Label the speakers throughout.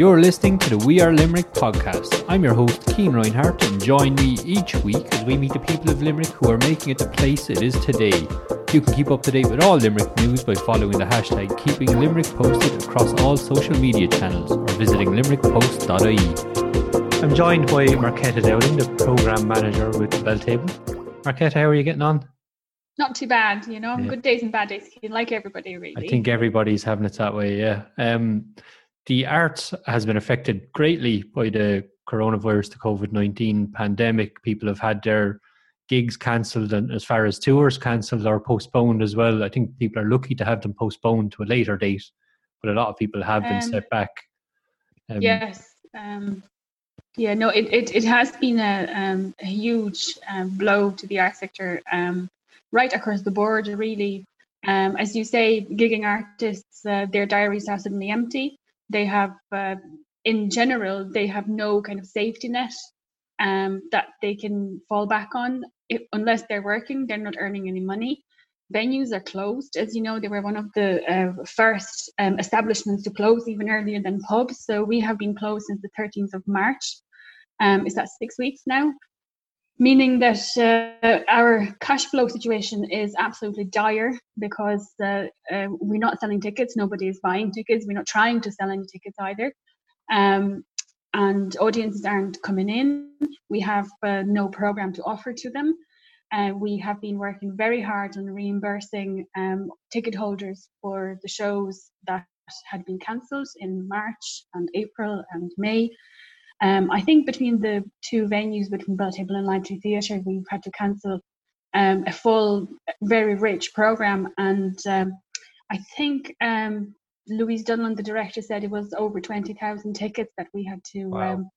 Speaker 1: You're listening to the We Are Limerick podcast. I'm your host, Cian Reinhardt, and join me each week as we meet the people of Limerick who are making it the place it is today. You can keep up to date with all Limerick news by following the hashtag Keeping Limerick Posted across all social media channels or visiting limerickpost.ie. I'm joined by Marketa Dowling, the Programme Manager with the Bell Table. Marketa, how are you getting on?
Speaker 2: Not too bad, you know. Yeah. Good days and bad days. Like everybody, really.
Speaker 1: I think everybody's having it that way. Yeah. Um, the arts has been affected greatly by the coronavirus, the COVID nineteen pandemic. People have had their gigs cancelled, and as far as tours cancelled or postponed as well. I think people are lucky to have them postponed to a later date, but a lot of people have been um, set back.
Speaker 2: Um, yes. Um, yeah, no, it, it, it has been a, um, a huge um, blow to the art sector um, right across the board, really. Um, as you say, gigging artists, uh, their diaries are suddenly empty. They have, uh, in general, they have no kind of safety net um, that they can fall back on. If, unless they're working, they're not earning any money. Venues are closed. As you know, they were one of the uh, first um, establishments to close even earlier than pubs. So we have been closed since the 13th of March. Um, is that six weeks now? Meaning that uh, our cash flow situation is absolutely dire because uh, uh, we're not selling tickets, nobody is buying tickets, we're not trying to sell any tickets either. Um, and audiences aren't coming in. We have uh, no program to offer to them. Uh, we have been working very hard on reimbursing um, ticket holders for the shows that had been cancelled in March and April and May. Um, I think between the two venues, between Belltable and Lime Tree Theatre, we've had to cancel um, a full, very rich program. And um, I think um, Louise Donlon, the director, said it was over 20,000 tickets that we had to wow. Um,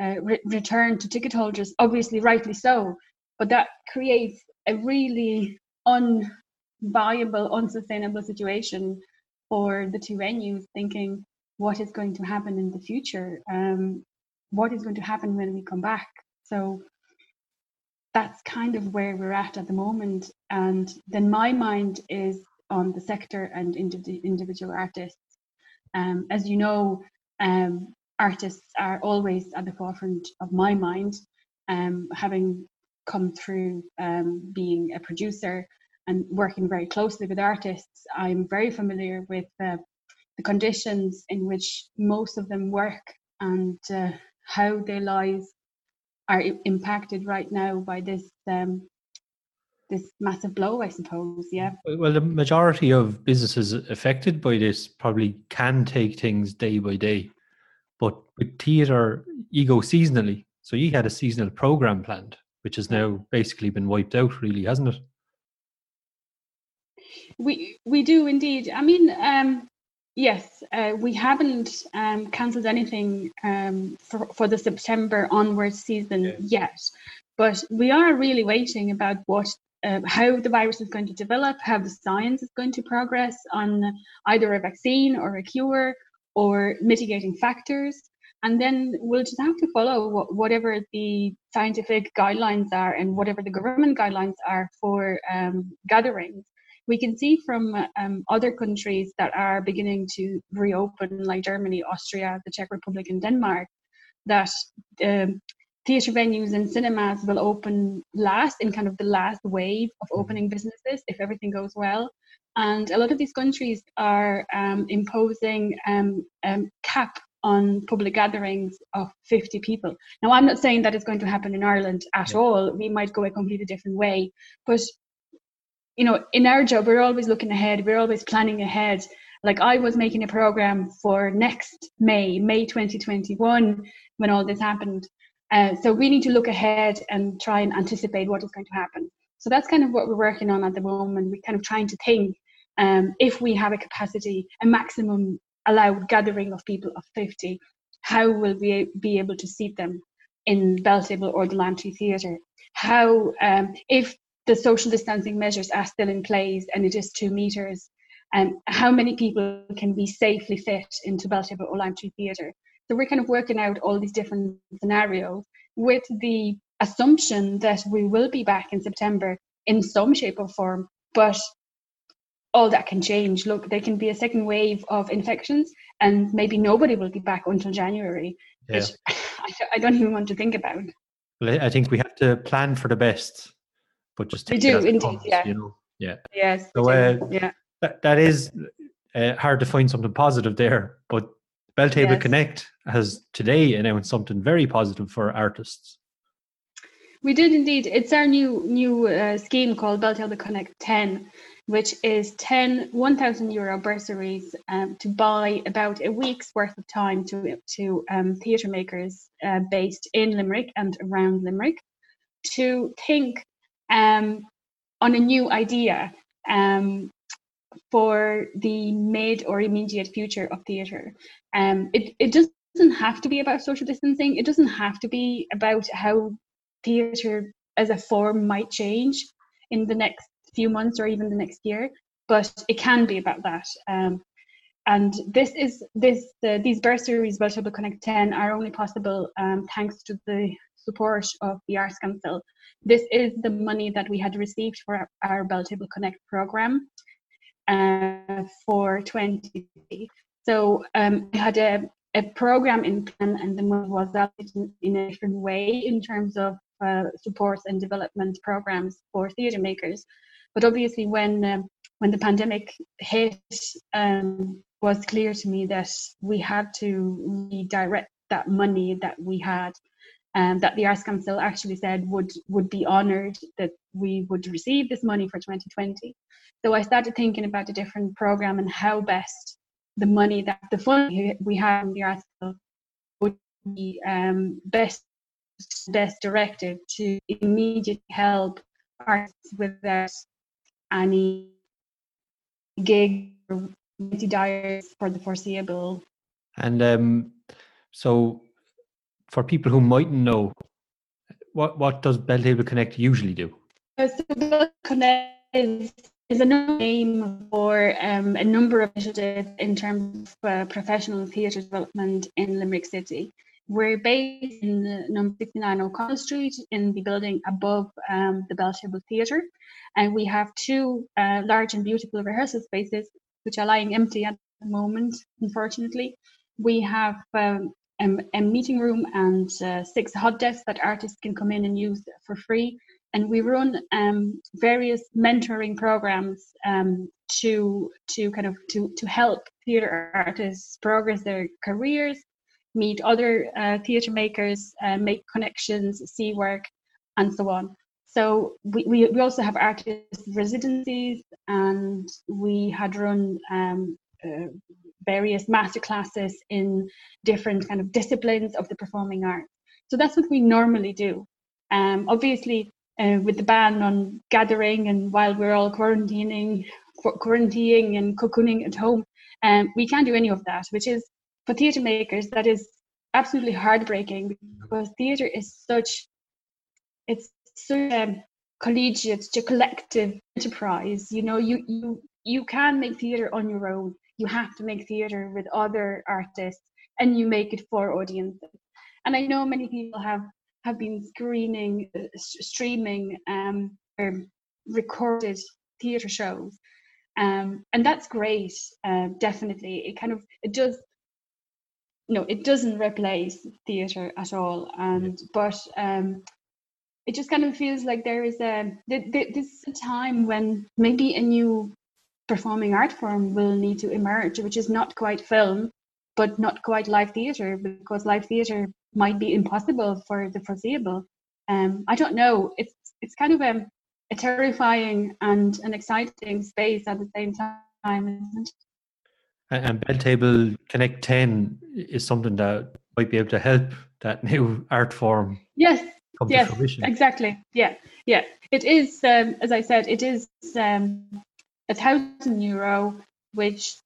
Speaker 2: uh, re- return to ticket holders. Obviously, rightly so. But that creates a really unviable, unsustainable situation for the two venues, thinking what is going to happen in the future. Um, what is going to happen when we come back. So that's kind of where we're at at the moment. And then my mind is on the sector and individual artists. Um, as you know, um, artists are always at the forefront of my mind, um, having come through um, being a producer and working very closely with artists. I'm very familiar with uh, the conditions in which most of them work and uh, how their lives are impacted right now by this um, this massive blow, I suppose. Yeah.
Speaker 1: Well, the majority of businesses affected by this probably can take things day by day, but with theatre, you go seasonally. So you had a seasonal program planned, which has now basically been wiped out, really, hasn't it?
Speaker 2: We we do indeed. I mean, um, Yes, uh, we haven't um, cancelled anything um, for, for the September onwards season yeah. yet, but we are really waiting about what uh, how the virus is going to develop, how the science is going to progress on either a vaccine or a cure or mitigating factors. And then we'll just have to follow whatever the scientific guidelines are and whatever the government guidelines are for um, gatherings we can see from um, other countries that are beginning to reopen, like Germany, Austria, the Czech Republic, and Denmark, that um, theatre venues and cinemas will open last in kind of the last wave of mm-hmm. opening businesses if everything goes well. And a lot of these countries are um, imposing um, um, cap on public gatherings of 50 people. Now, I'm not saying that is going to happen in Ireland at yeah. all. We might go a completely different way. But you know, in our job, we're always looking ahead. We're always planning ahead. Like I was making a program for next May, May 2021, when all this happened. Uh, so we need to look ahead and try and anticipate what is going to happen. So that's kind of what we're working on at the moment. We're kind of trying to think um, if we have a capacity, a maximum allowed gathering of people of 50, how will we be able to seat them in Belltable or the Tree Theatre? How, um, if the social distancing measures are still in place and it is two meters. And um, how many people can be safely fit into Belltable or Lime Tree Theatre? So we're kind of working out all these different scenarios with the assumption that we will be back in September in some shape or form, but all that can change. Look, there can be a second wave of infections, and maybe nobody will be back until January. Yeah. Which I don't even want to think about.
Speaker 1: Well, I think we have to plan for the best, but just
Speaker 2: take do indeed.
Speaker 1: Comes,
Speaker 2: yeah.
Speaker 1: You know. Yeah.
Speaker 2: Yes.
Speaker 1: So uh, yeah, that, that is uh, hard to find something positive there, but Belltable yes. Connect has today announced something very positive for artists.
Speaker 2: We did indeed. It's our new new uh, scheme called Belltable Connect 10, which is 10 1,000 euro bursaries um, to buy about a week's worth of time to to um, theatre makers uh, based in Limerick and around Limerick to think um, on a new idea um, for the mid or immediate future of theatre. Um, it, it doesn't have to be about social distancing. It doesn't have to be about how theatre as a form might change in the next few months or even the next year, but it can be about that. Um, and this is this uh, these bursaries Belltable Connect 10 are only possible um, thanks to the support of the Arts Council. This is the money that we had received for our, Belltable Connect program uh, for 20. So um, we had a, a program in plan and the money was allocated in a different way in terms of uh, supports and development programs for theatre makers. But obviously, when um, when the pandemic hit, um, was clear to me that we had to redirect that money that we had, um, that the Arts Council actually said would would be honoured that we would receive this money for 2020. So I started thinking about a different program and how best the money that the fund we have in the Arts Council would be um, best best directed to immediately help artists without any gig or diets for the foreseeable.
Speaker 1: And um, so, for people who mightn't know, what what does Belltable Connect usually do?
Speaker 2: So Connect is is a name for um, a number of initiatives in terms of uh, professional theatre development in Limerick City. We're based in number 69 O'Connell Street in the building above um, the Belltable Theatre. And we have two uh, large and beautiful rehearsal spaces, which are lying empty at the moment, unfortunately. We have um, a, a, meeting room and uh, six hot desks that artists can come in and use for free. And we run um, various mentoring programs um, to to kind of to to help theatre artists progress their careers meet other uh, theatre makers, uh, make connections, see work, and so on. So we, we, we also have artist residencies, and we had run um, uh, various master classes in different kind of disciplines of the performing arts. So that's what we normally do. Um, obviously, uh, with the ban on gathering and while we're all quarantining, quarantining and cocooning at home, um, we can't do any of that, which is for theatre makers, that is absolutely heartbreaking because theatre is such it's such a collegiate, a collective enterprise. You know, you you you can make theatre on your own. You have to make theatre with other artists, and you make it for audiences. And I know many people have have been screening, uh, streaming, um, or recorded theatre shows, um, and that's great. Uh, definitely, it kind of it does no, it doesn't replace theatre at all. And but um, it just kind of feels like there is a this is a time when maybe a new performing art form will need to emerge, which is not quite film, but not quite live theatre, because live theatre might be impossible for the foreseeable. Um, I don't know. It's it's kind of a, a terrifying and an exciting space at the same time, isn't it?
Speaker 1: And Belltable Connect 10 is something that might be able to help that new art form.
Speaker 2: Yes. yes, exactly. Yeah, yeah. It is, um, as I said, it is um, a thousand euro, which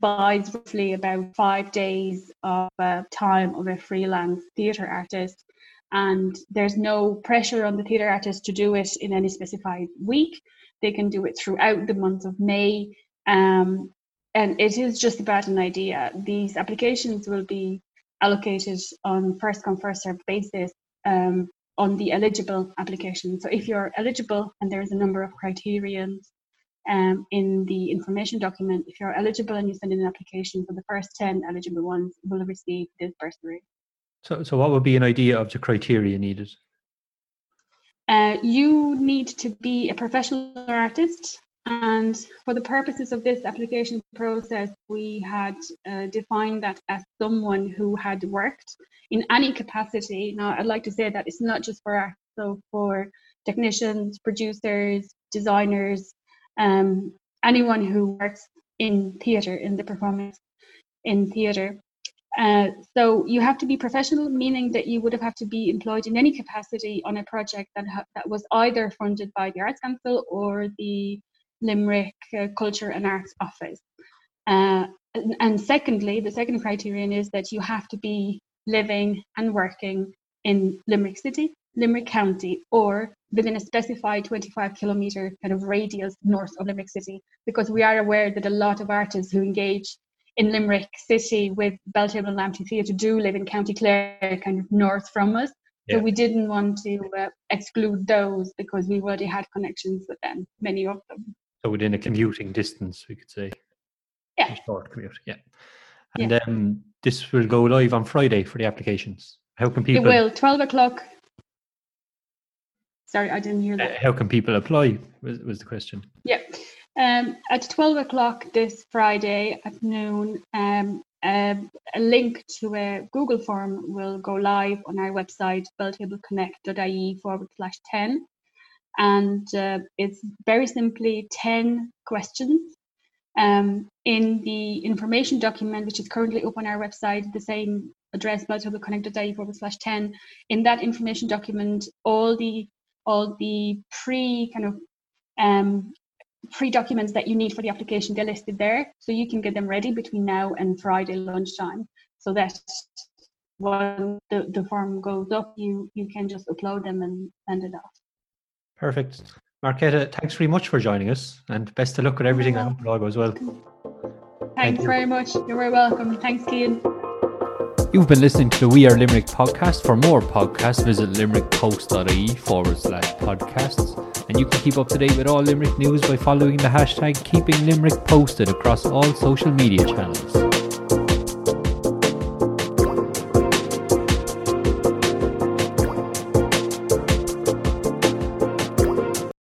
Speaker 2: buys roughly about five days of uh, time of a freelance theatre artist. And there's no pressure on the theatre artist to do it in any specified week. They can do it throughout the month of May. Um, and it is just about an idea. These applications will be allocated on first come first served basis um, on the eligible application. So if you're eligible and there's a number of criterions, um, in the information document, if you're eligible and you send in an application for the first 10 eligible ones, will receive this bursary.
Speaker 1: So, so what would be an idea of the criteria needed?
Speaker 2: Uh, you need to be a professional artist and for the purposes of this application process, we had uh, defined that as someone who had worked in any capacity. Now, I'd like to say that it's not just for art, so for technicians, producers, designers, um, anyone who works in theatre, in the performance in theatre. Uh, so you have to be professional, meaning that you would have, have to be employed in any capacity on a project that ha- that was either funded by the Arts Council or the Limerick uh, Culture and Arts Office. Uh, and, and, secondly, the second criterion is that you have to be living and working in Limerick City, Limerick County, or within a specified 25 kilometre kind of radius north of Limerick City, because we are aware that a lot of artists who engage in Limerick City with Belltable and Lime Tree Theatre do live in County Clare, kind of north from us. Yeah. So we didn't want to uh, exclude those because we already had connections with them, many of them.
Speaker 1: So within a commuting distance, we could say.
Speaker 2: Yeah.
Speaker 1: A short commute. Yeah. And yeah. Um, this will go live on Friday for the applications. How can people?
Speaker 2: It will. Twelve o'clock. Sorry, I didn't hear that.
Speaker 1: Uh, how can people apply? Was, was the question.
Speaker 2: Yeah. Um, at 12 o'clock this Friday at noon, um, um, a link to a Google form will go live on our website, belltableconnect.ie forward slash 10 and uh, it's very simply 10 questions. Um, in the information document, which is currently up on our website, the same address, belltableconnect.ie forward slash 10, in that information document, all the all the pre kind of um, pre documents that you need for the application, they're listed there. So you can get them ready between now and Friday lunchtime so that when the, the form goes up, you, you can just upload them and send it off.
Speaker 1: Perfect. Marketa, thanks very much for joining us and best of luck with everything. I hope it all goes well.
Speaker 2: Thanks Thank very much. You're very welcome. Thanks, Cian.
Speaker 1: You've been listening to the We Are Limerick podcast. For more podcasts, visit limerickpost.ie forward slash podcasts. And you can keep up to date with all Limerick news by following the hashtag Keeping Limerick Posted across all social media channels.